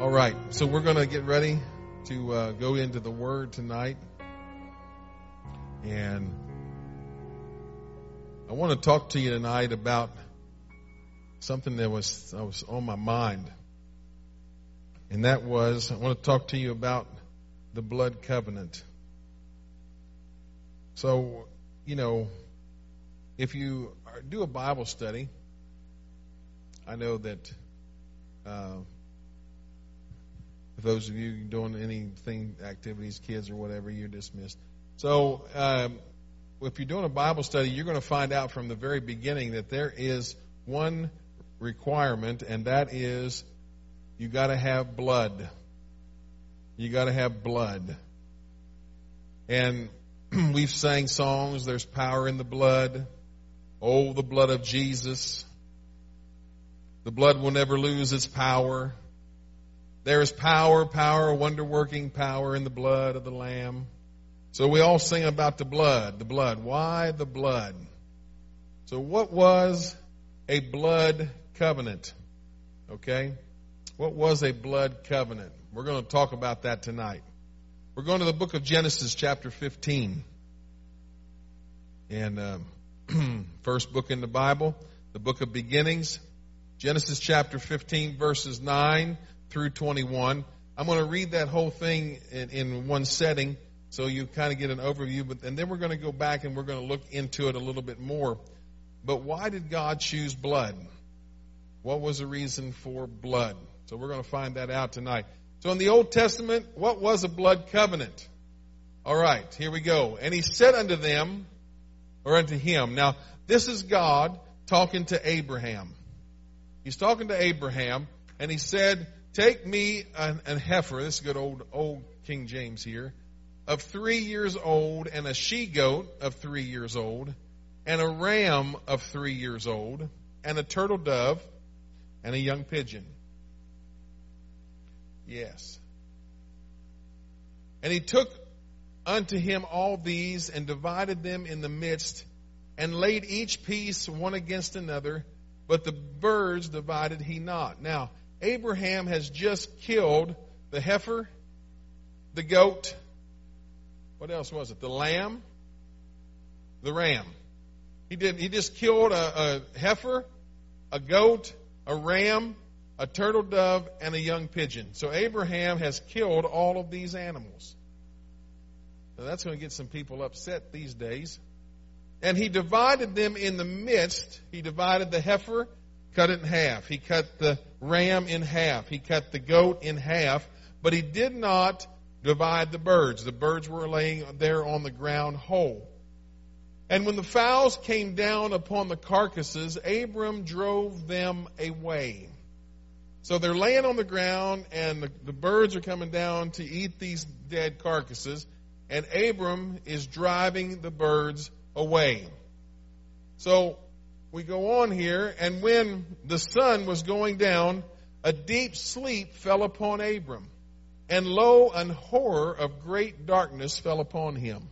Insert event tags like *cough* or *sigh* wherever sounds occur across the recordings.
All right, so we're going to get ready to uh, go into the Word tonight. And I want to talk to you tonight about something that was, that was on my mind. And that was, I want to talk to you about the blood covenant. So, you know, if you do a Bible study, I know that uh, for those of you doing anything, activities, kids or whatever, you're dismissed. So, um, if you're doing a Bible study, you're going to find out from the very beginning that there is one requirement, and that is you got to have blood. You got to have blood. And *clears throat* we've sang songs, there's power in the blood. Oh, the blood of Jesus. The blood will never lose its power. There is power, power, wonder working power in the blood of the Lamb. So we all sing about the blood, the blood. Why the blood? So what was a blood covenant? Okay? What was a blood covenant? We're going to talk about that tonight. We're going to the book of Genesis, chapter 15. And um, *clears throat* first book in the Bible, the book of beginnings, Genesis chapter 15, verses 9 through 21. I'm going to read that whole thing in, in one setting so you kind of get an overview, but and then we're going to go back and we're going to look into it a little bit more. But why did God choose blood? What was the reason for blood? So we're going to find that out tonight. So in the Old Testament, what was a blood covenant? All right, here we go. And he said unto them, or unto him. Now, this is God talking to Abraham. He's talking to Abraham, and he said, Take me an, an heifer, this is good old, old King James here, of three years old, and a she goat of three years old, and a ram of three years old, and a turtle dove, and a young pigeon. Yes. And he took unto him all these and divided them in the midst and laid each piece one against another, but the birds divided he not. Now, Abraham has just killed the heifer, the goat, what else was it? The lamb, the ram. He did. He just killed a, a heifer, a goat, a ram, a turtle dove, and a young pigeon. So Abraham has killed all of these animals. Now that's going to get some people upset these days. And he divided them in the midst. He divided the heifer, cut it in half. He cut the ram in half. He cut the goat in half. But he did not divide the birds. The birds were laying there on the ground whole. And when the fowls came down upon the carcasses, Abram drove them away. So they're laying on the ground, and the, the birds are coming down to eat these dead carcasses, and Abram is driving the birds away. So we go on here, and when the sun was going down, a deep sleep fell upon Abram. And lo, an horror of great darkness fell upon him.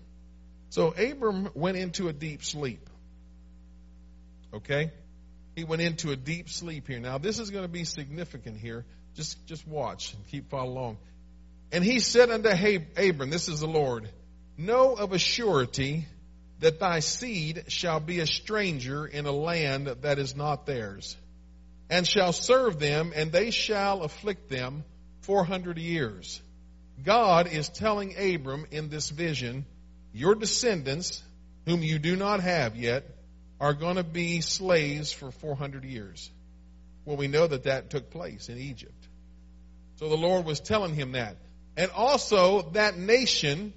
So Abram went into a deep sleep. Okay? He went into a deep sleep here. Now, this is going to be significant here. Just, just watch and keep following along. And he said unto Abram, this is the Lord, Know of a surety that thy seed shall be a stranger in a land that is not theirs, and shall serve them, and they shall afflict them 400 years. God is telling Abram in this vision, your descendants, whom you do not have yet, are going to be slaves for 400 years. Well, we know that that took place in Egypt. So the Lord was telling him that. And also, that nation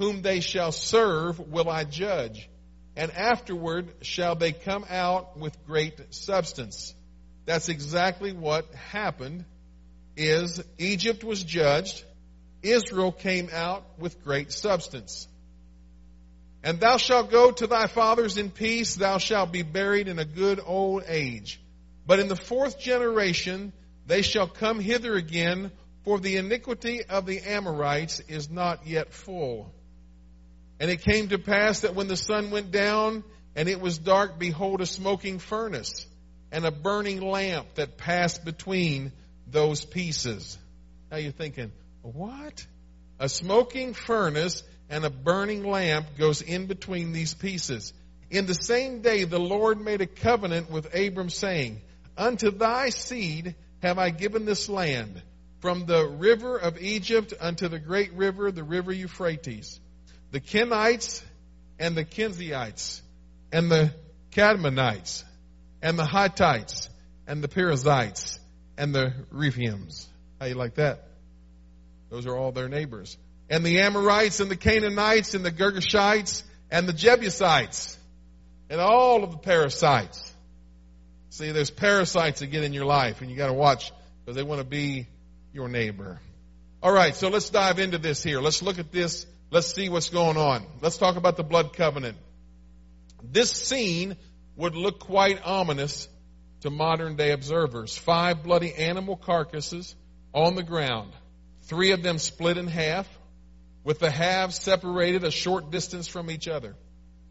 whom they shall serve will I judge, and afterward shall they come out with great substance. That's exactly what happened is Egypt was judged, Israel came out with great substance. And thou shalt go to thy fathers in peace, thou shalt be buried in a good old age. But in the fourth generation they shall come hither again, for the iniquity of the Amorites is not yet full. And it came to pass that when the sun went down and it was dark, behold, a smoking furnace and a burning lamp that passed between those pieces. Now you're thinking, what? A smoking furnace and a burning lamp goes in between these pieces. In the same day, the Lord made a covenant with Abram, saying, Unto thy seed have I given this land, from the river of Egypt unto the great river, the river Euphrates. The Kenites and the Kenzites, and the Kadmonites, and the Hittites, and the Perizzites, and the Rephaims. How you like that? Those are all their neighbors. And the Amorites, and the Canaanites, and the Girgashites, and the Jebusites and all of the parasites. See, there's parasites that get in your life, and you got to watch because they want to be your neighbor. All right, so let's dive into this here. Let's look at this. Let's see what's going on. Let's talk about the blood covenant. This scene would look quite ominous to modern day observers. Five bloody animal carcasses on the ground, three of them split in half, with the halves separated a short distance from each other.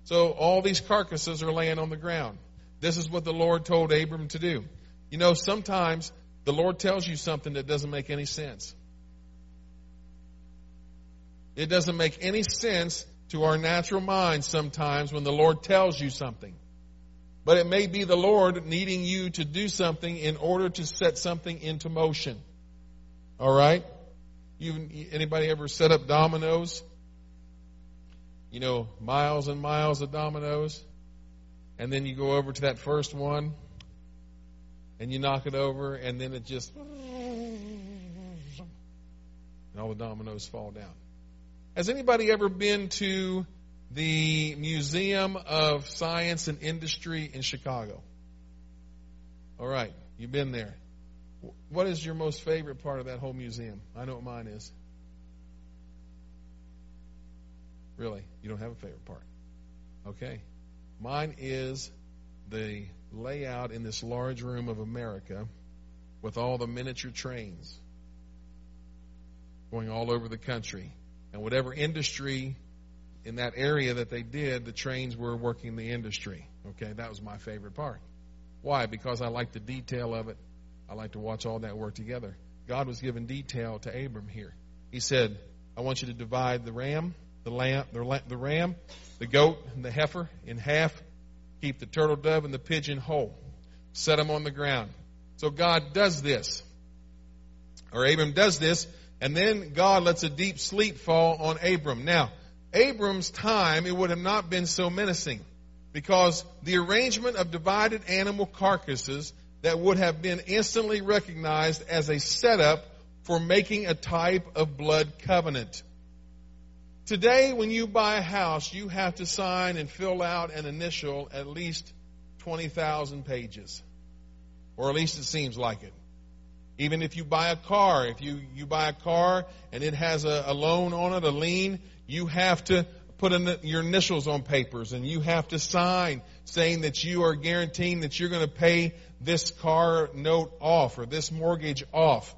So all these carcasses are laying on the ground. This is what the Lord told Abram to do. You know, sometimes the Lord tells you something that doesn't make any sense. It doesn't make any sense to our natural minds sometimes when the Lord tells you something. But it may be the Lord needing you to do something in order to set something into motion. All right? You anybody ever set up dominoes? you know, miles and miles of dominoes, and then you go over to that first one, and you knock it over, and then it just, and all the dominoes fall down. Has anybody ever been to the Museum of Science and Industry in Chicago? All right, you've been there. What is your most favorite part of that whole museum? I know what mine is. Really, you don't have a favorite part. Okay. Mine is the layout in this large room of America with all the miniature trains going all over the country. And whatever industry in that area that they did, the trains were working the industry. Okay, that was my favorite part. Why? Because I like the detail of it. I like to watch all that work together. God was giving detail to Abram here. He said, I want you to divide the ram the lamb, the ram, the goat, and the heifer in half. Keep the turtle dove and the pigeon whole. Set them on the ground. So God does this. Or Abram does this, and then God lets a deep sleep fall on Abram. Now, Abram's time, it would have not been so menacing because the arrangement of divided animal carcasses that would have been instantly recognized as a setup for making a type of blood covenant. Today, when you buy a house, you have to sign and fill out an initial at least 20,000 pages. Or at least it seems like it. Even if you buy a car, if you, you buy a car and it has a, a loan on it, a lien, you have to put in your initials on papers and you have to sign saying that you are guaranteeing that you're going to pay this car note off or this mortgage off.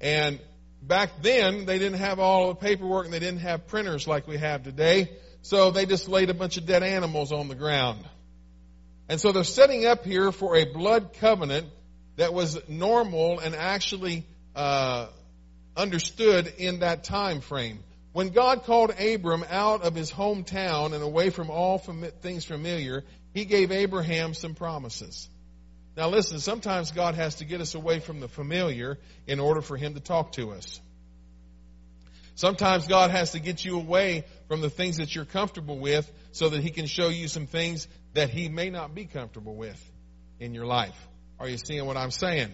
And back then they didn't have all the paperwork and they didn't have printers like we have today. So they just laid a bunch of dead animals on the ground. And so they're setting up here for a blood covenant that was normal and actually uh, understood in that time frame. When God called Abram out of his hometown and away from all fam- things familiar, he gave Abraham some promises. Now listen, sometimes God has to get us away from the familiar in order for Him to talk to us. Sometimes God has to get you away from the things that you're comfortable with so that He can show you some things that He may not be comfortable with in your life. Are you seeing what I'm saying?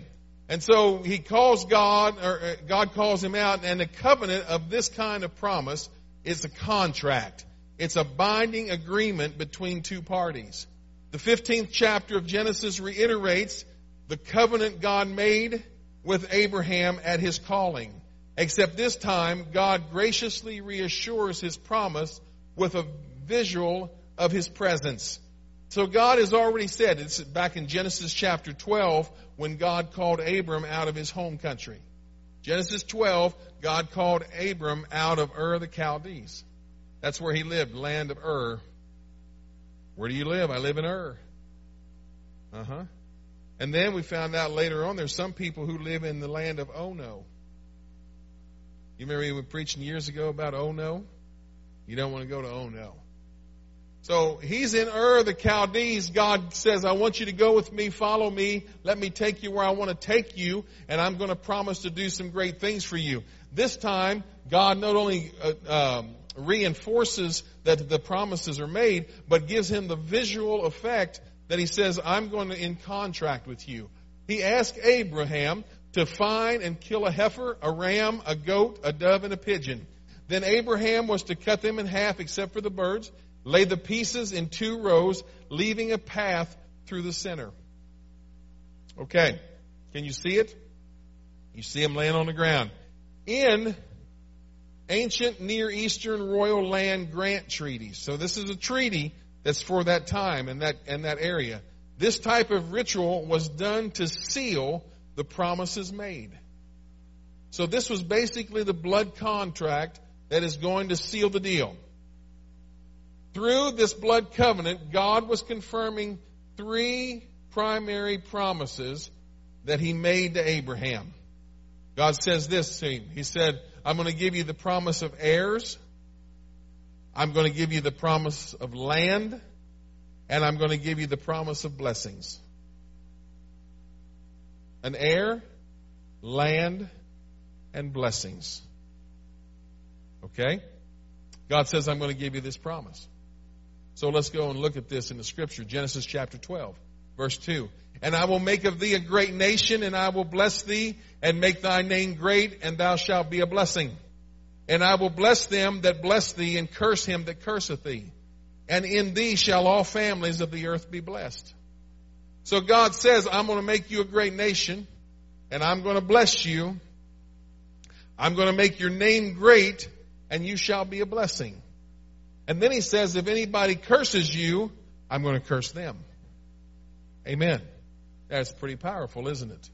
And so He calls God, or uh, God calls Him out, and the covenant of this kind of promise is a contract. It's a binding agreement between two parties. The 15th chapter of Genesis reiterates the covenant God made with Abraham at his calling. Except this time, God graciously reassures his promise with a visual of his presence. So God has already said, it's back in Genesis chapter 12 when God called Abram out of his home country. Genesis 12, God called Abram out of Ur the Chaldees. That's where he lived, land of Ur. Where do you live? I live in Ur. Uh huh. And then we found out later on there's some people who live in the land of Ono. You remember we were preaching years ago about Ono? You don't want to go to oh no. So he's in Ur the Chaldees. God says, I want you to go with me, follow me, let me take you where I want to take you, and I'm going to promise to do some great things for you. This time, God not only uh, um, reinforces that the promises are made, but gives him the visual effect that he says, I'm going to in contract with you. He asked Abraham to find and kill a heifer, a ram, a goat, a dove, and a pigeon. Then Abraham was to cut them in half except for the birds, lay the pieces in two rows, leaving a path through the center. Okay. Can you see it? You see them laying on the ground. In ancient Near Eastern royal land grant treaties. So this is a treaty that's for that time and that, and that area. This type of ritual was done to seal the promises made. So this was basically the blood contract that is going to seal the deal. Through this blood covenant, God was confirming three primary promises that he made to Abraham. God says this to him. He said, I'm going to give you the promise of heirs. I'm going to give you the promise of land. And I'm going to give you the promise of blessings. An heir, land, and blessings. Okay? God says, I'm going to give you this promise. So let's go and look at this in the scripture. Genesis chapter 12, verse 2. And I will make of thee a great nation, and I will bless thee, and make thy name great, and thou shalt be a blessing. And I will bless them that bless thee, and curse him that curseth thee. And in thee shall all families of the earth be blessed. So God says, I'm going to make you a great nation, and I'm going to bless you. I'm going to make your name great, and you shall be a blessing. And then he says, if anybody curses you, I'm going to curse them. Amen. That's pretty powerful, isn't it?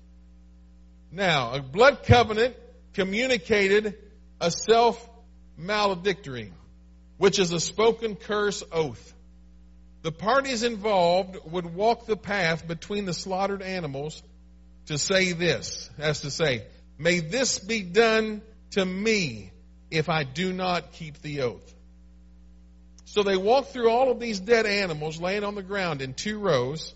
Now, a blood covenant communicated a self maledictory, which is a spoken curse oath. The parties involved would walk the path between the slaughtered animals to say this, as to say, may this be done to me if I do not keep the oath. So they walk through all of these dead animals laying on the ground in two rows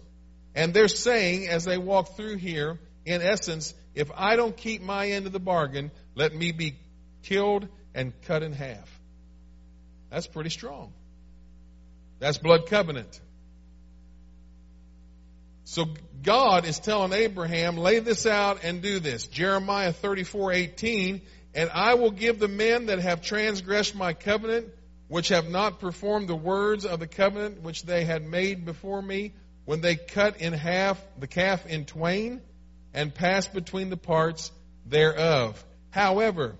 and they're saying, as they walk through here, in essence, if I don't keep my end of the bargain, let me be killed and cut in half. That's pretty strong. That's blood covenant. So God is telling Abraham, lay this out and do this. Jeremiah 34, 18, and I will give the men that have transgressed my covenant, which have not performed the words of the covenant which they had made before me, when they cut in half the calf in twain and passed between the parts thereof. However,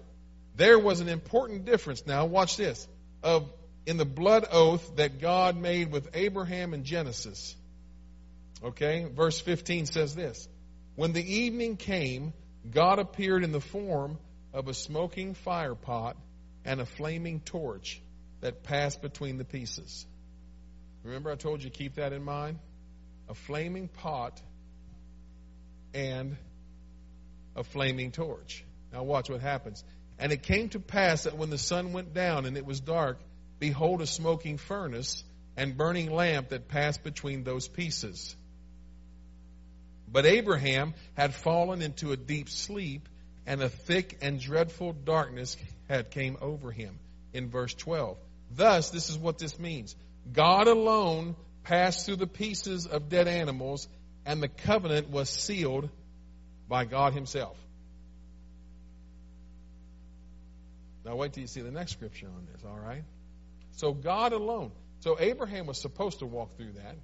there was an important difference. Now watch this. Of in the blood oath that God made with Abraham in Genesis. Okay, verse 15 says this. When the evening came, God appeared in the form of a smoking fire pot and a flaming torch that passed between the pieces. Remember I told you keep that in mind? a flaming pot, and a flaming torch. Now, watch what happens. And it came to pass that when the sun went down and it was dark, behold, a smoking furnace and burning lamp that passed between those pieces. But Abraham had fallen into a deep sleep, and a thick and dreadful darkness had came over him. In verse 12. Thus, this is what this means. God alone passed through the pieces of dead animals, and the covenant was sealed by God Himself. Now, wait till you see the next scripture on this, all right? So, God alone. So, Abraham was supposed to walk through that.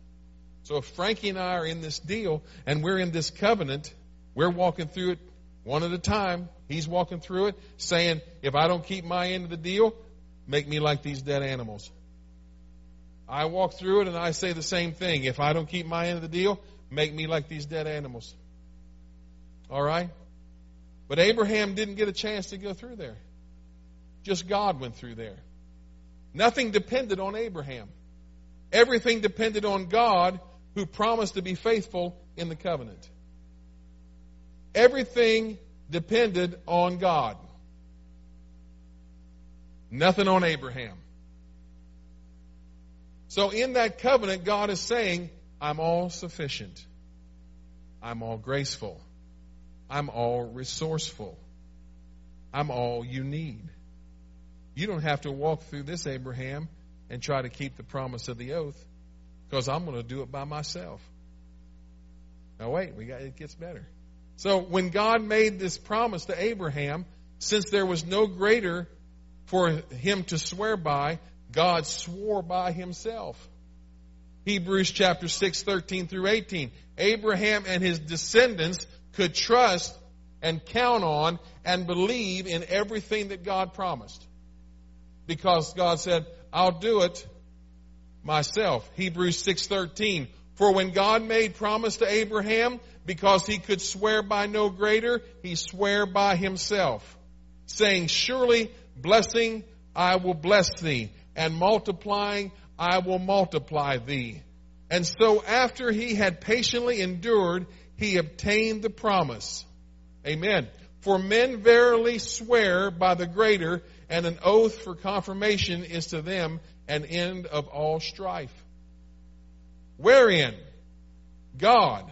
So, if Frankie and I are in this deal and we're in this covenant, we're walking through it one at a time. He's walking through it saying, if I don't keep my end of the deal, make me like these dead animals. I walk through it and I say the same thing. If I don't keep my end of the deal, make me like these dead animals. All right? But Abraham didn't get a chance to go through there. Just God went through there. Nothing depended on Abraham. Everything depended on God who promised to be faithful in the covenant. Everything depended on God. Nothing on Abraham. So in that covenant, God is saying, I'm all sufficient. I'm all graceful. I'm all resourceful. I'm all you need. You don't have to walk through this, Abraham, and try to keep the promise of the oath, because I'm going to do it by myself. Now wait, we got it gets better. So when God made this promise to Abraham, since there was no greater for him to swear by, God swore by himself. Hebrews chapter 6, 13 through 18. Abraham and his descendants could trust and count on and believe in everything that God promised. Because God said, I'll do it myself. Hebrews 6:13. For when God made promise to Abraham, because he could swear by no greater, he sware by himself, saying, Surely blessing I will bless thee, and multiplying I will multiply thee. And so after he had patiently endured, he obtained the promise. Amen. For men verily swear by the greater, and an oath for confirmation is to them an end of all strife. Wherein God,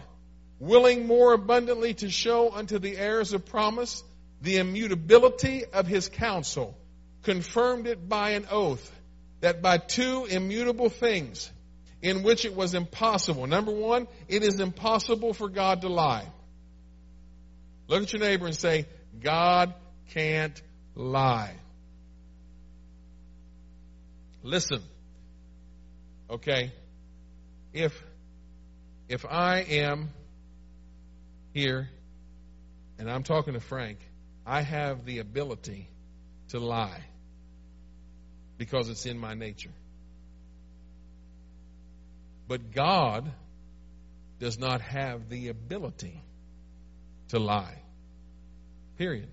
willing more abundantly to show unto the heirs of promise the immutability of his counsel, confirmed it by an oath, that by two immutable things, in which it was impossible. Number one, it is impossible for God to lie. Look at your neighbor and say, God can't lie. Listen. Okay. If if I am here and I'm talking to Frank, I have the ability to lie because it's in my nature. But God does not have the ability to lie. Period.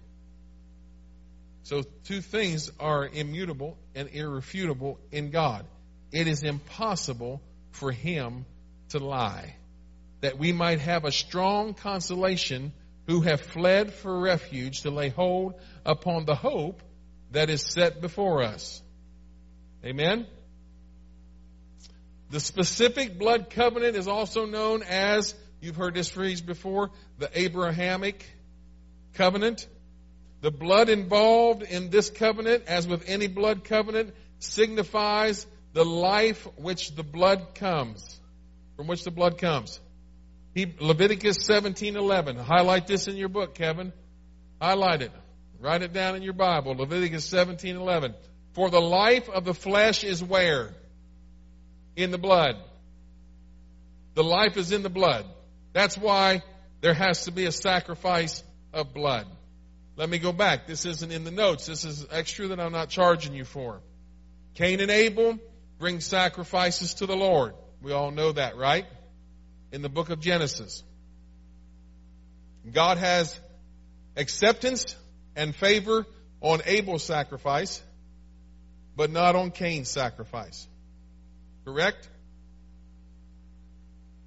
So, two things are immutable and irrefutable in God. It is impossible for Him to lie. That we might have a strong consolation who have fled for refuge to lay hold upon the hope that is set before us. Amen? The specific blood covenant is also known as, you've heard this phrase before, the Abrahamic covenant. The blood involved in this covenant, as with any blood covenant, signifies the life which the blood comes, from which the blood comes. Leviticus 17:11. Highlight this in your book, Kevin. Highlight it. Write it down in your Bible. Leviticus 17:11. For the life of the flesh is where? in the blood. The life is in the blood. That's why there has to be a sacrifice of blood. Let me go back. This isn't in the notes. This is extra that I'm not charging you for. Cain and Abel bring sacrifices to the Lord. We all know that, right? In the book of Genesis. God has acceptance and favor on Abel's sacrifice, but not on Cain's sacrifice. Correct?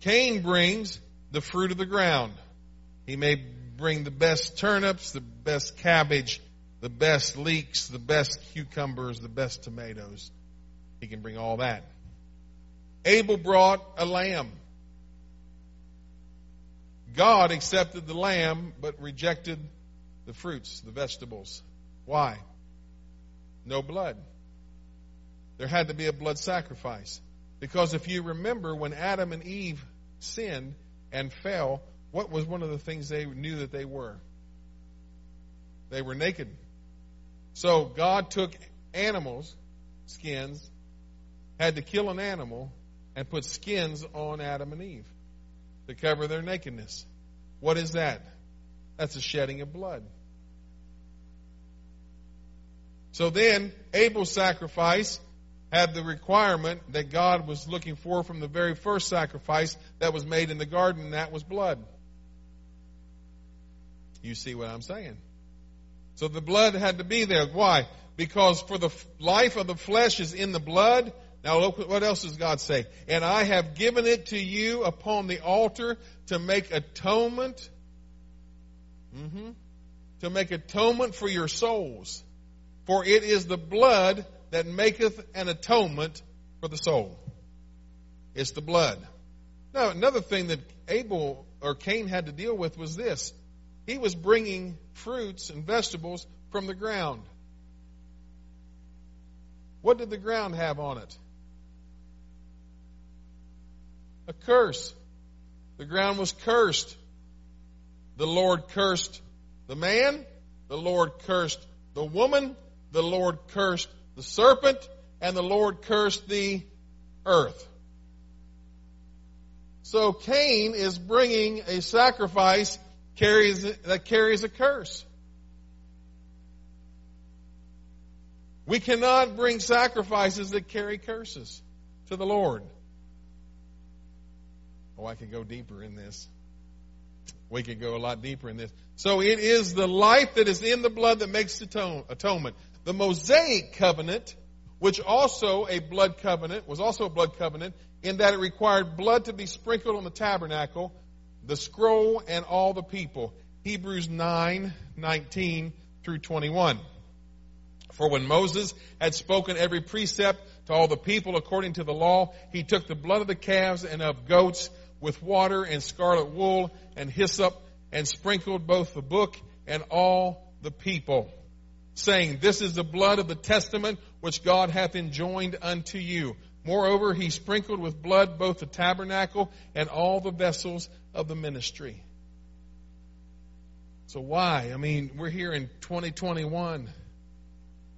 Cain brings the fruit of the ground. He may bring the best turnips, the best cabbage, the best leeks, the best cucumbers, the best tomatoes. He can bring all that. Abel brought a lamb. God accepted the lamb but rejected the fruits, the vegetables. Why? No blood. There had to be a blood sacrifice. Because if you remember when Adam and Eve sinned and fell, what was one of the things they knew that they were? They were naked. So God took animals, skins, had to kill an animal, and put skins on Adam and Eve to cover their nakedness. What is that? That's a shedding of blood. So then, Abel's sacrifice had the requirement that God was looking for from the very first sacrifice that was made in the garden, and that was blood. You see what I'm saying? So the blood had to be there. Why? Because for the life of the flesh is in the blood. Now look what else does God say? And I have given it to you upon the altar to make atonement. Mm-hmm, to make atonement for your souls. for it is the blood that maketh an atonement for the soul. It's the blood. Now, another thing that Abel or Cain had to deal with was this. He was bringing fruits and vegetables from the ground. What did the ground have on it? A curse. The ground was cursed. The Lord cursed the man. The Lord cursed the woman. The Lord cursed the serpent. And the Lord cursed the earth. So Cain is bringing a sacrifice carries, that carries a curse. We cannot bring sacrifices that carry curses to the Lord. Oh, I could go deeper in this. We could go a lot deeper in this. So it is the life that is in the blood that makes atonement. The Mosaic covenant, which also a blood covenant, was also a blood covenant in that it required blood to be sprinkled on the tabernacle, the scroll, and all the people. Hebrews 9, 19 through 21. For when Moses had spoken every precept to all the people according to the law, he took the blood of the calves and of goats with water and scarlet wool and hyssop and sprinkled both the book and all the people, saying, This is the blood of the testament which God hath enjoined unto you. Moreover, he sprinkled with blood both the tabernacle and all the vessels of the ministry. So why? I mean, we're here in 2021.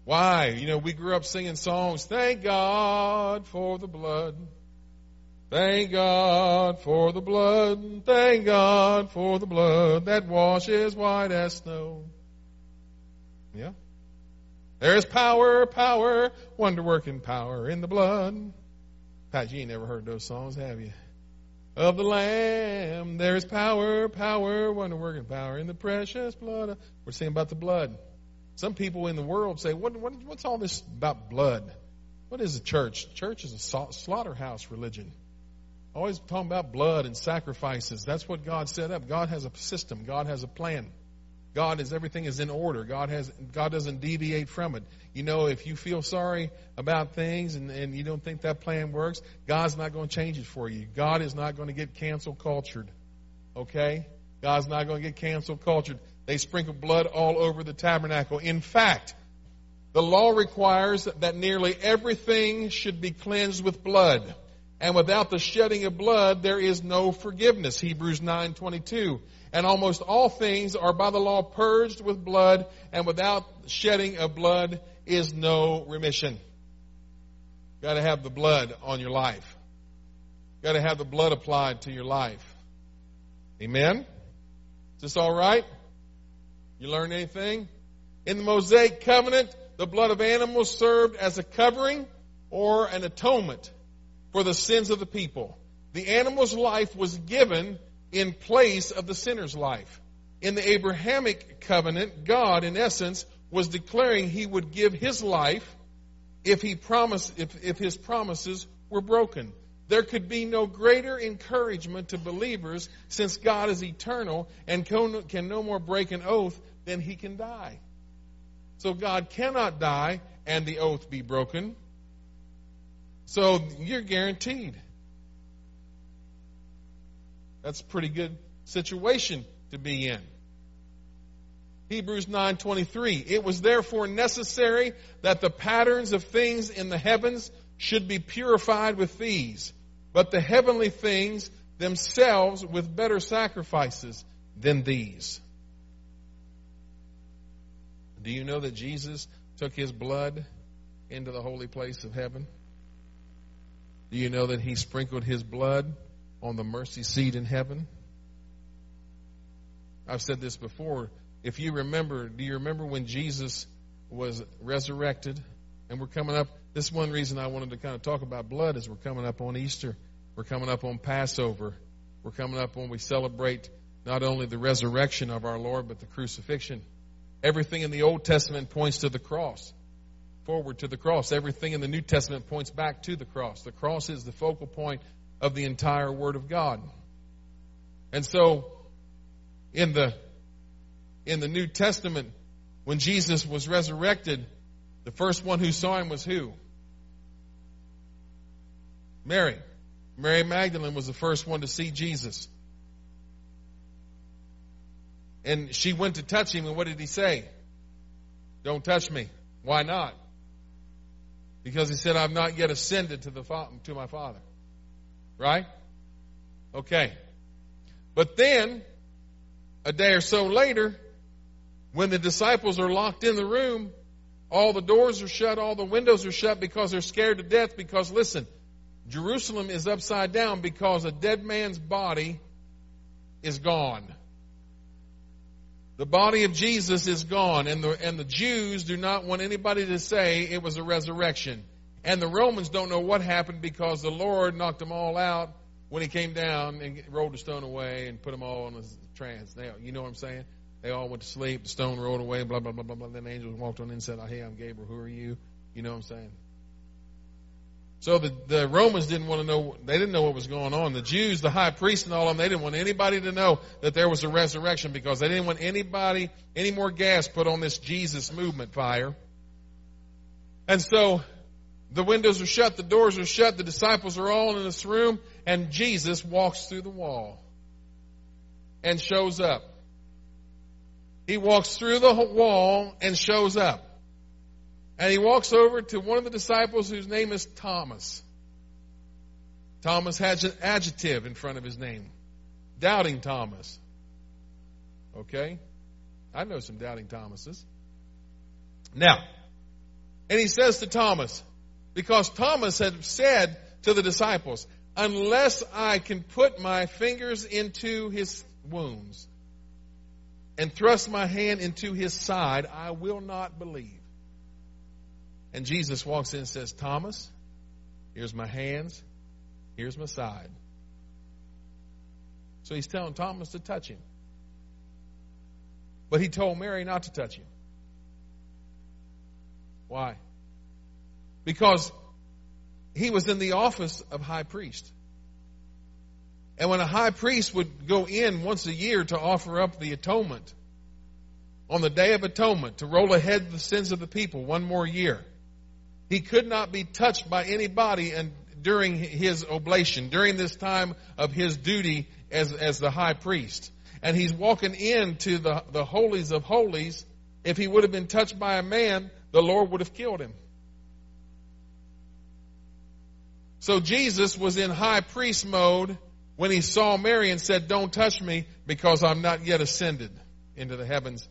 Why? You know, we grew up singing songs, thank God for the blood. Thank God for the blood. Thank God for the blood that washes white as snow. Yeah. There is power, power, wonder working power in the blood. Pat, you ain't never heard those songs, have you? Of the Lamb, there is power, power, wonder working power in the precious blood. We're saying about the blood. Some people in the world say, what, what, what's all this about blood? What is a church? Church is a slaughterhouse religion. Always talking about blood and sacrifices. That's what God set up. God has a system. God has a plan. God is everything is in order. God has God doesn't deviate from it. You know, if you feel sorry about things and, and you don't think that plan works, God's not going to change it for you. God is not going to get cancel cultured. Okay? God's not going to get cancel cultured. They sprinkle blood all over the tabernacle. In fact, the law requires that nearly everything should be cleansed with blood. And without the shedding of blood, there is no forgiveness. Hebrews 9:22. And almost all things are by the law purged with blood, and without shedding of blood is no remission. Got to have the blood on your life. Got to have the blood applied to your life. Amen. Is this all right? You learn anything? In the Mosaic covenant, the blood of animals served as a covering or an atonement for the sins of the people. The animal's life was given in place of the sinner's life. In the Abrahamic covenant, God, in essence, was declaring he would give his life if he promised, if, if his promises were broken. There could be no greater encouragement to believers since God is eternal and can no more break an oath than he can die. So God cannot die and the oath be broken. So you're guaranteed. That's a pretty good situation to be in. Hebrews 9:23 It was therefore necessary that the patterns of things in the heavens should be purified with these but the heavenly things themselves with better sacrifices than these. Do you know that Jesus took his blood into the holy place of heaven? Do you know that he sprinkled his blood on the mercy seat in heaven? I've said this before. If you remember, do you remember when Jesus was resurrected? And we're coming up, this one reason I wanted to kind of talk about blood is we're coming up on Easter. We're coming up on Passover. We're coming up when we celebrate not only the resurrection of our Lord, but the crucifixion. Everything in the Old Testament points to the cross forward to the cross. Everything in the New Testament points back to the cross. The cross is the focal point of the entire Word of God. And so, in the, in the New Testament, when Jesus was resurrected, The first one who saw him was who? Mary. Mary Magdalene was the first one to see Jesus. And she went to touch him, and what did he say? Don't touch me. Why not? Because he said, I've not yet ascended to the to my Father. Right? Okay. But then, a day or so later, when the disciples are locked in the room, all the doors are shut, all the windows are shut because they're scared to death. Because listen, Jerusalem is upside down because a dead man's body is gone. The body of Jesus is gone, and the, and the Jews do not want anybody to say it was a resurrection. And the Romans don't know what happened because the Lord knocked them all out when he came down and rolled the stone away and put them all on a trance. Now, you know what I'm saying? They all went to sleep. The stone rolled away. Blah blah blah blah blah. Then angels walked on in and said, "Hey, I'm Gabriel. Who are you?" You know what I'm saying? So the, the Romans didn't want to know, they didn't know what was going on. The Jews, the high priest and all of them, they didn't want anybody to know that there was a resurrection because they didn't want anybody, any more gas put on this Jesus movement fire. And so the windows are shut, the doors are shut, the disciples are all in this room, and Jesus walks through the wall and shows up. He walks through the wall and shows up. And he walks over to one of the disciples whose name is Thomas. Thomas has an adjective in front of his name. Doubting Thomas. Okay? I know some doubting Thomases. Now, and he says to Thomas, because Thomas had said to the disciples, unless I can put my fingers into his wounds and thrust my hand into his side, I will not believe. And Jesus walks in and says, Thomas, here's my hands, here's my side. So he's telling Thomas to touch him. But he told Mary not to touch him. Why? Because he was in the office of high priest. And when a high priest would go in once a year to offer up the atonement, on the Day of Atonement, to roll ahead the sins of the people one more year, he could not be touched by anybody and during his oblation, during this time of his duty as, as the high priest. And he's walking into the, the holies of holies. If he would have been touched by a man, the Lord would have killed him. So Jesus was in high priest mode when he saw Mary and said, Don't touch me because I'm not yet ascended into the heavens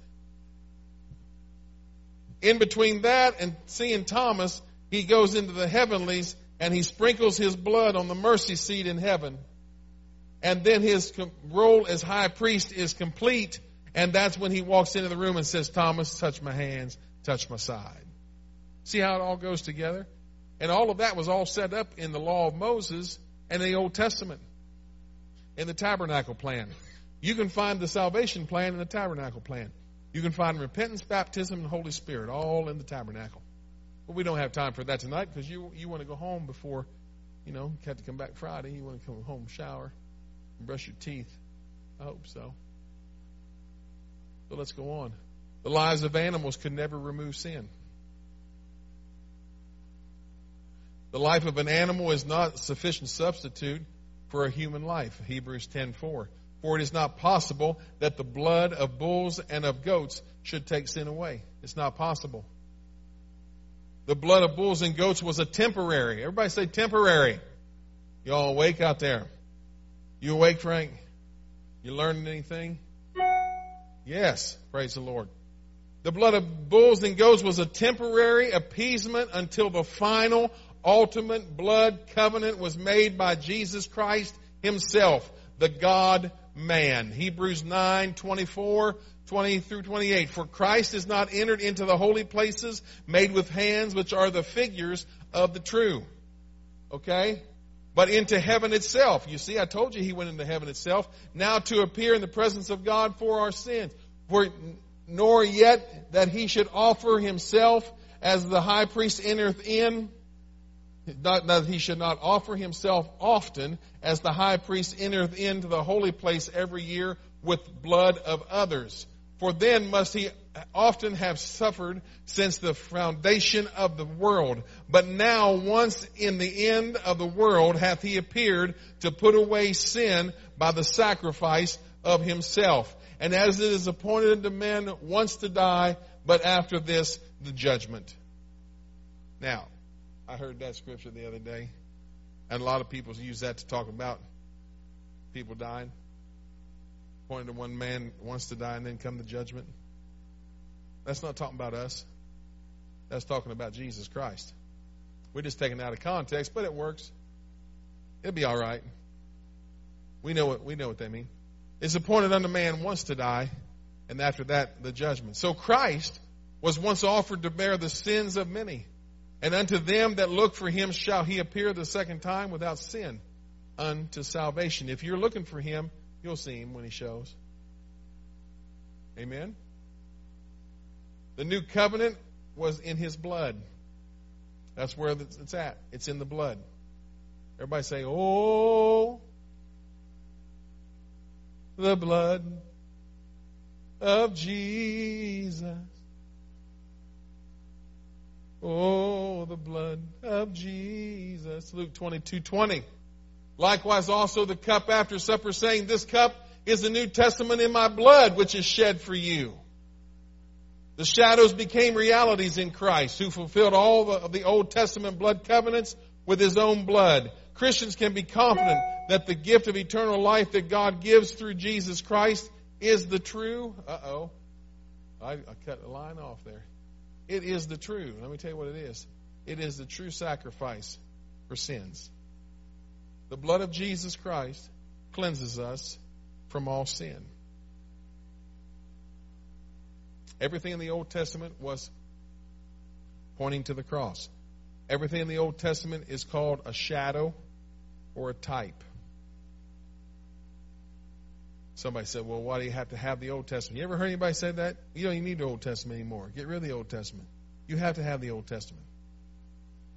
in between that and seeing Thomas, he goes into the heavenlies and he sprinkles his blood on the mercy seat in heaven. And then his role as high priest is complete. And that's when he walks into the room and says, Thomas, touch my hands, touch my side. See how it all goes together? And all of that was all set up in the law of Moses and the Old Testament, in the tabernacle plan. You can find the salvation plan in the tabernacle plan. You can find repentance, baptism, and Holy Spirit all in the tabernacle. But we don't have time for that tonight because you you want to go home before, you know, you have to come back Friday. You want to come home, shower, and brush your teeth. I hope so. So let's go on. The lives of animals could never remove sin. The life of an animal is not sufficient substitute for a human life. Hebrews 10:4. For it is not possible that the blood of bulls and of goats should take sin away. It's not possible. The blood of bulls and goats was a temporary. Everybody say temporary. Y'all awake out there? You awake, Frank? You learning anything? Yes. Praise the Lord. The blood of bulls and goats was a temporary appeasement until the final, ultimate blood covenant was made by Jesus Christ himself, the God man. Hebrews 9, 24, 20 through 28. For Christ is not entered into the holy places made with hands, which are the figures of the true. Okay? But into heaven itself. You see, I told you he went into heaven itself. Now to appear in the presence of God for our sins. For, nor yet that he should offer himself as the high priest entereth in that he should not offer himself often as the high priest entereth into the holy place every year with blood of others. For then must he often have suffered since the foundation of the world. But now, once in the end of the world, hath he appeared to put away sin by the sacrifice of himself. And as it is appointed unto men once to die, but after this, the judgment. Now, I heard that scripture the other day, and a lot of people use that to talk about people dying. Pointing to one man wants to die and then come the judgment. That's not talking about us. That's talking about Jesus Christ. We're just taking it out of context, but it works. It'll be all right. We know what we know what they mean. It's appointed unto man once to die, and after that the judgment. So Christ was once offered to bear the sins of many, and unto them that look for him shall he appear the second time without sin unto salvation. If you're looking for him, you'll see him when he shows. Amen. The new covenant was in his blood. That's where it's at. It's in the blood. Everybody say, Oh, the blood of Jesus. Oh, the blood of Jesus. Luke 22 20. Likewise also the cup after supper saying, This cup is the New Testament in my blood, which is shed for you. The shadows became realities in Christ, who fulfilled all of the Old Testament blood covenants with his own blood. Christians can be confident that the gift of eternal life that God gives through Jesus Christ is the true. Uh oh. I, I cut a line off there. It is the true. Let me tell you what it is. It is the true sacrifice for sins. The blood of Jesus Christ cleanses us from all sin. Everything in the Old Testament was pointing to the cross. Everything in the Old Testament is called a shadow or a type. Somebody said, Well, why do you have to have the Old Testament? You ever heard anybody say that? You don't even need the Old Testament anymore. Get rid of the Old Testament. You have to have the Old Testament.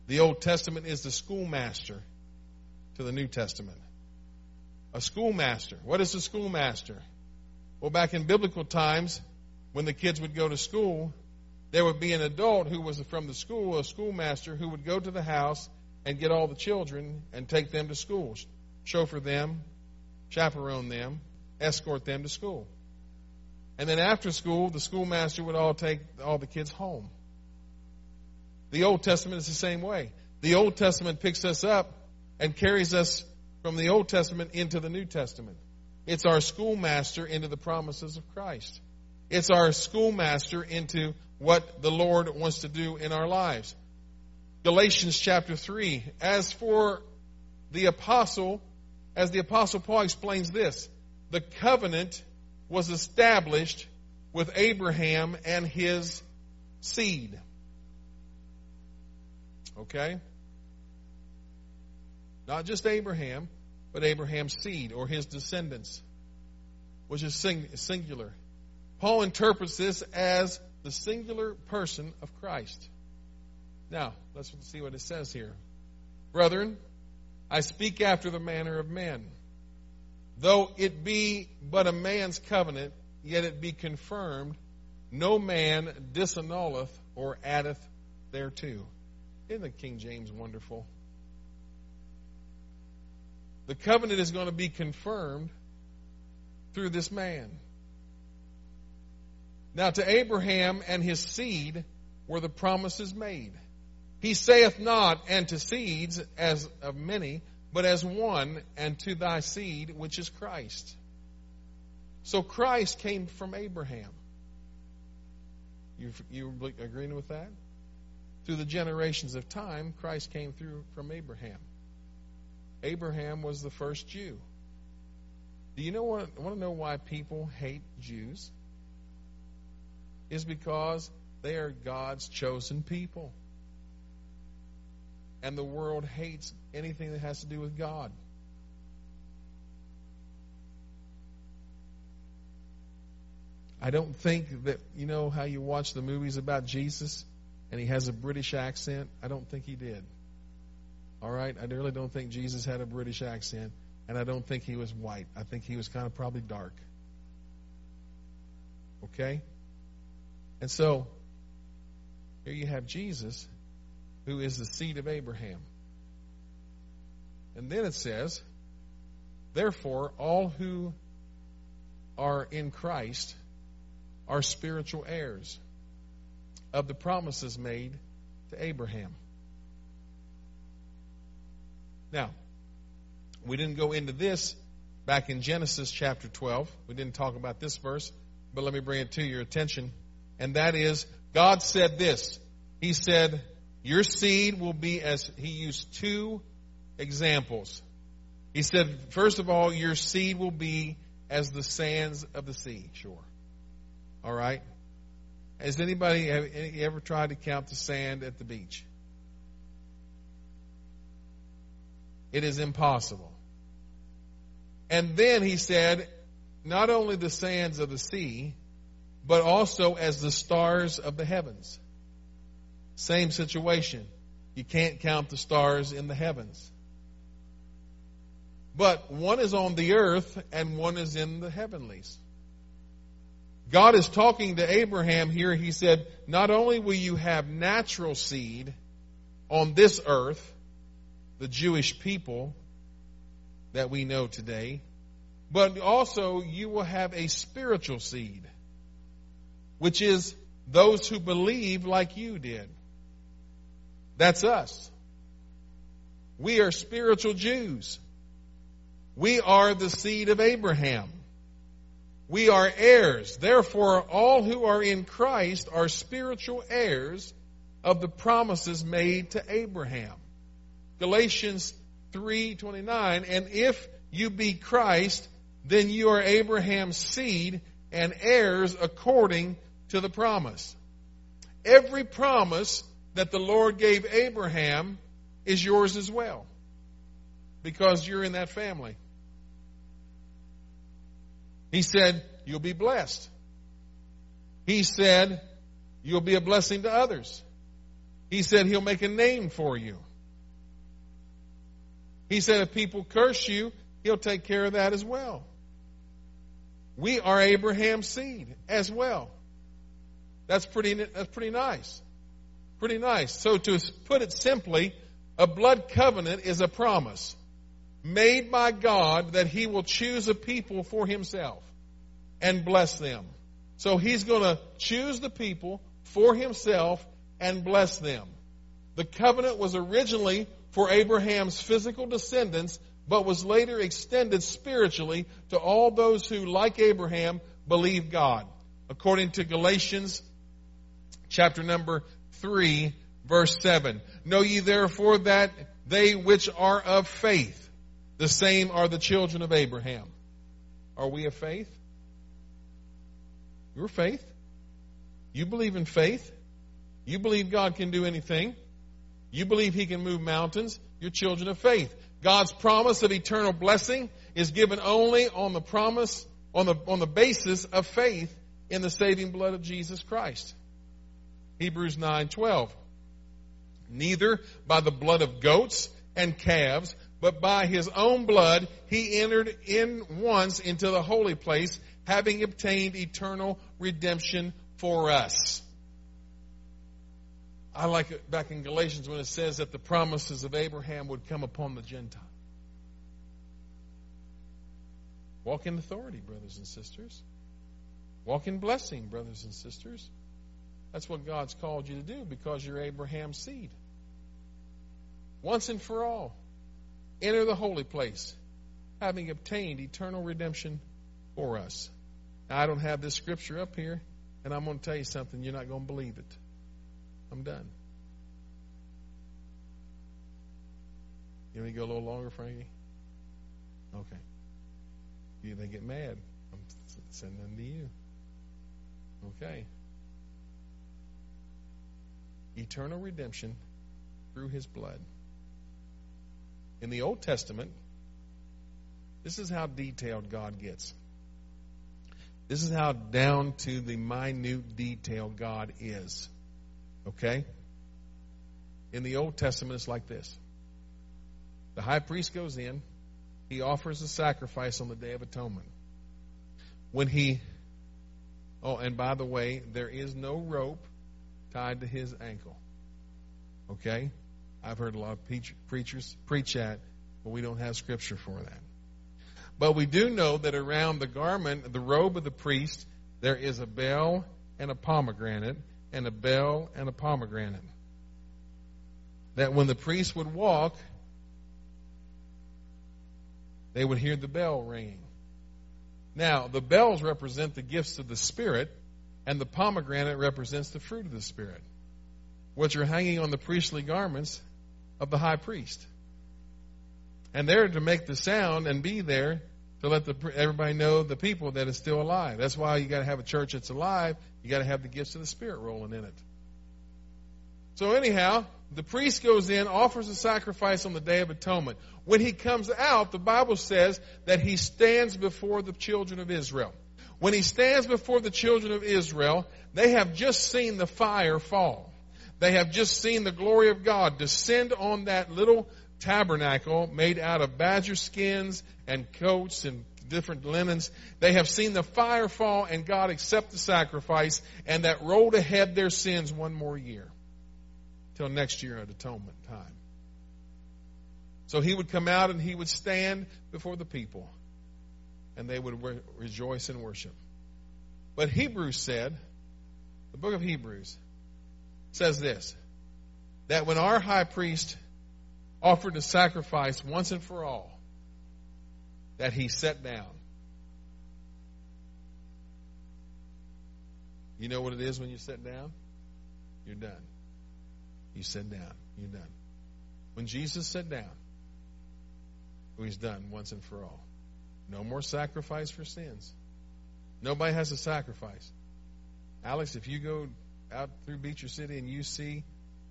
The Old Testament is the schoolmaster to the New Testament. A schoolmaster. What is a schoolmaster? Well, back in biblical times, when the kids would go to school, there would be an adult who was from the school, a schoolmaster, who would go to the house and get all the children and take them to school, chauffeur them, chaperone them, escort them to school. And then after school, the schoolmaster would all take all the kids home. The Old Testament is the same way. The Old Testament picks us up and carries us from the Old Testament into the New Testament. It's our schoolmaster into the promises of Christ. It's our schoolmaster into what the Lord wants to do in our lives. Galatians chapter 3. As for the apostle, as the apostle Paul explains this, the covenant was established with Abraham and his seed. Okay? Not just Abraham, but Abraham's seed or his descendants, which is sing- singular. Paul interprets this as the singular person of Christ. Now, let's see what it says here. Brethren, I speak after the manner of men. Though it be but a man's covenant, yet it be confirmed, no man disannulleth or addeth thereto. Isn't the King James wonderful? The covenant is going to be confirmed through this man. Now, to Abraham and his seed were the promises made. He saith not, and to seeds as of many, but as one, and to thy seed, which is Christ. So Christ came from Abraham. You, you agreeing with that? Through the generations of time, Christ came through from Abraham. Abraham was the first Jew. Do you know what, want to know why people hate Jews? Is because they are God's chosen people. And the world hates anything that has to do with God. I don't think that, you know, how you watch the movies about Jesus and he has a British accent? I don't think he did. All right? I really don't think Jesus had a British accent, and I don't think he was white. I think he was kind of probably dark. Okay? And so, here you have Jesus, who is the seed of Abraham. And then it says, Therefore, all who are in Christ are spiritual heirs of the promises made to Abraham. Now, we didn't go into this back in Genesis chapter 12. We didn't talk about this verse, but let me bring it to your attention. And that is, God said this. He said, Your seed will be as, He used two examples. He said, first of all, your seed will be as the sands of the sea shore. All right? Has anybody ever tried to count the sand at the beach? It is impossible. And then he said, not only the sands of the sea, but also as the stars of the heavens. Same situation. You can't count the stars in the heavens. But one is on the earth and one is in the heavenlies. God is talking to Abraham here. He said, Not only will you have natural seed on this earth, the Jewish people that we know today, but also you will have a spiritual seed, which is those who believe like you did. That's us. We are spiritual Jews. We are the seed of Abraham. We are heirs. Therefore, all who are in Christ are spiritual heirs of the promises made to Abraham. Galatians 3:29 and if you be Christ then you are Abraham's seed and heirs according to the promise. Every promise that the Lord gave Abraham is yours as well because you're in that family. He said, You'll be blessed. He said, You'll be a blessing to others. He said, He'll make a name for you. He said, If people curse you, He'll take care of that as well. We are Abraham's seed as well. That's pretty, that's pretty nice. Pretty nice. So to put it simply, a blood covenant is a promise made by God that he will choose a people for himself and bless them. So he's going to choose the people for himself and bless them. The covenant was originally for Abraham's physical descendants, but was later extended spiritually to all those who, like Abraham, believe God. According to Galatians chapter number 3, verse 7. Know ye therefore that they which are of faith, the same are the children of Abraham. Are we of faith? Your faith? You believe in faith? You believe God can do anything? You believe He can move mountains? You're children of faith. God's promise of eternal blessing is given only on the promise, on the, on the basis of faith in the saving blood of Jesus Christ. Hebrews 9:12. Neither by the blood of goats and calves, but by his own blood he entered in once into the holy place, having obtained eternal redemption for us. I like it back in Galatians when it says that the promises of Abraham would come upon the Gentile. Walk in authority, brothers and sisters. Walk in blessing, brothers and sisters. That's what God's called you to do because you're Abraham's seed. Once and for all enter the holy place, having obtained eternal redemption for us. Now, I don't have this scripture up here, and I'm going to tell you something. You're not going to believe it. I'm done. You want me to go a little longer, Frankie? Okay. You, they get mad. I'm sending them to you. Okay. Eternal redemption through his blood. In the Old Testament, this is how detailed God gets. This is how down to the minute detail God is. Okay? In the Old Testament, it's like this the high priest goes in, he offers a sacrifice on the Day of Atonement. When he Oh, and by the way, there is no rope tied to his ankle. Okay? I've heard a lot of preachers preach that, but we don't have scripture for that. But we do know that around the garment, the robe of the priest, there is a bell and a pomegranate, and a bell and a pomegranate. That when the priest would walk, they would hear the bell ringing. Now, the bells represent the gifts of the Spirit, and the pomegranate represents the fruit of the Spirit, which are hanging on the priestly garments of the high priest. And they're to make the sound and be there to let the, everybody know the people that is still alive. That's why you got to have a church that's alive. You got to have the gifts of the Spirit rolling in it. So anyhow, the priest goes in, offers a sacrifice on the Day of Atonement. When he comes out, the Bible says that he stands before the children of Israel. When he stands before the children of Israel, they have just seen the fire fall. They have just seen the glory of God descend on that little tabernacle made out of badger skins and coats and different linens. They have seen the fire fall and God accept the sacrifice and that rolled ahead their sins one more year till next year at atonement time. So he would come out and he would stand before the people and they would re- rejoice and worship. But Hebrews said, the book of Hebrews says this, that when our high priest offered a sacrifice once and for all that he sat down. You know what it is when you sit down? You're done. You sit down. You're done. When Jesus sat down, he's done once and for all. No more sacrifice for sins. Nobody has a sacrifice. Alex, if you go out through Beecher City and you see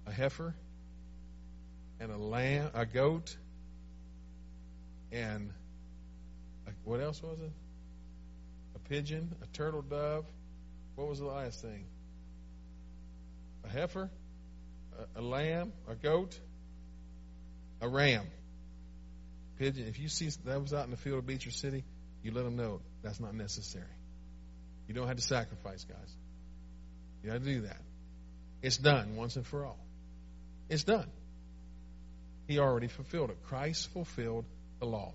a heifer and a lamb, a goat, and a, what else was it? A pigeon, a turtle dove. What was the last thing? A heifer, a, a lamb, a goat, a ram, pigeon. If you see that was out in the field of Beecher City, you let them know that's not necessary. You don't have to sacrifice, guys. You got to do that. It's done once and for all. It's done. He already fulfilled it. Christ fulfilled the law.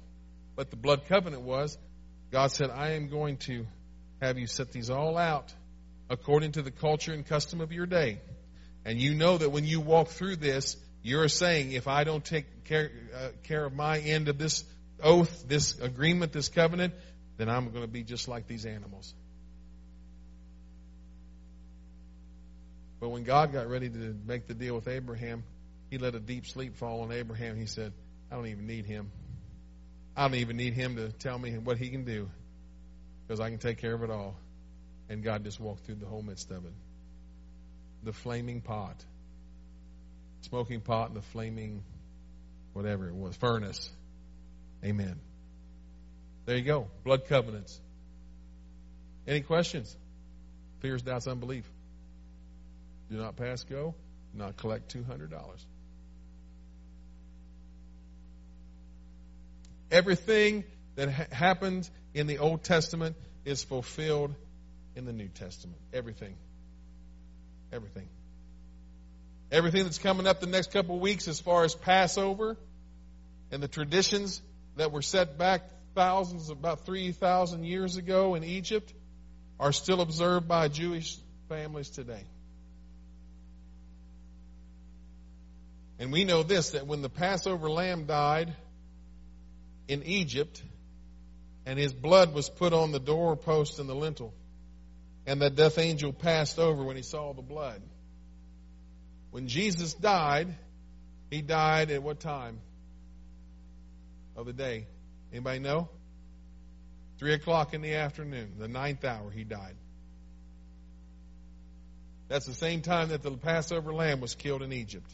But the blood covenant was God said, I am going to have you set these all out according to the culture and custom of your day. And you know that when you walk through this, you're saying, if I don't take care, uh, care of my end of this oath, this agreement, this covenant, then I'm going to be just like these animals. But when God got ready to make the deal with Abraham, he let a deep sleep fall on Abraham. He said, I don't even need him. I don't even need him to tell me what he can do because I can take care of it all. And God just walked through the whole midst of it. The flaming pot, smoking pot, and the flaming whatever it was, furnace. Amen. There you go. Blood covenants. Any questions? Fears, doubts, unbelief. Do not pass go. Not collect $200. Everything that ha- happened in the Old Testament is fulfilled in the New Testament. Everything. Everything. Everything that's coming up the next couple of weeks as far as Passover and the traditions that were set back thousands, about 3,000 years ago in Egypt, are still observed by Jewish families today. And we know this that when the Passover lamb died, in Egypt, and his blood was put on the doorpost and the lintel. And the death angel passed over when he saw the blood. When Jesus died, he died at what time of the day? Anybody know? Three o'clock in the afternoon, the ninth hour, he died. That's the same time that the Passover lamb was killed in Egypt.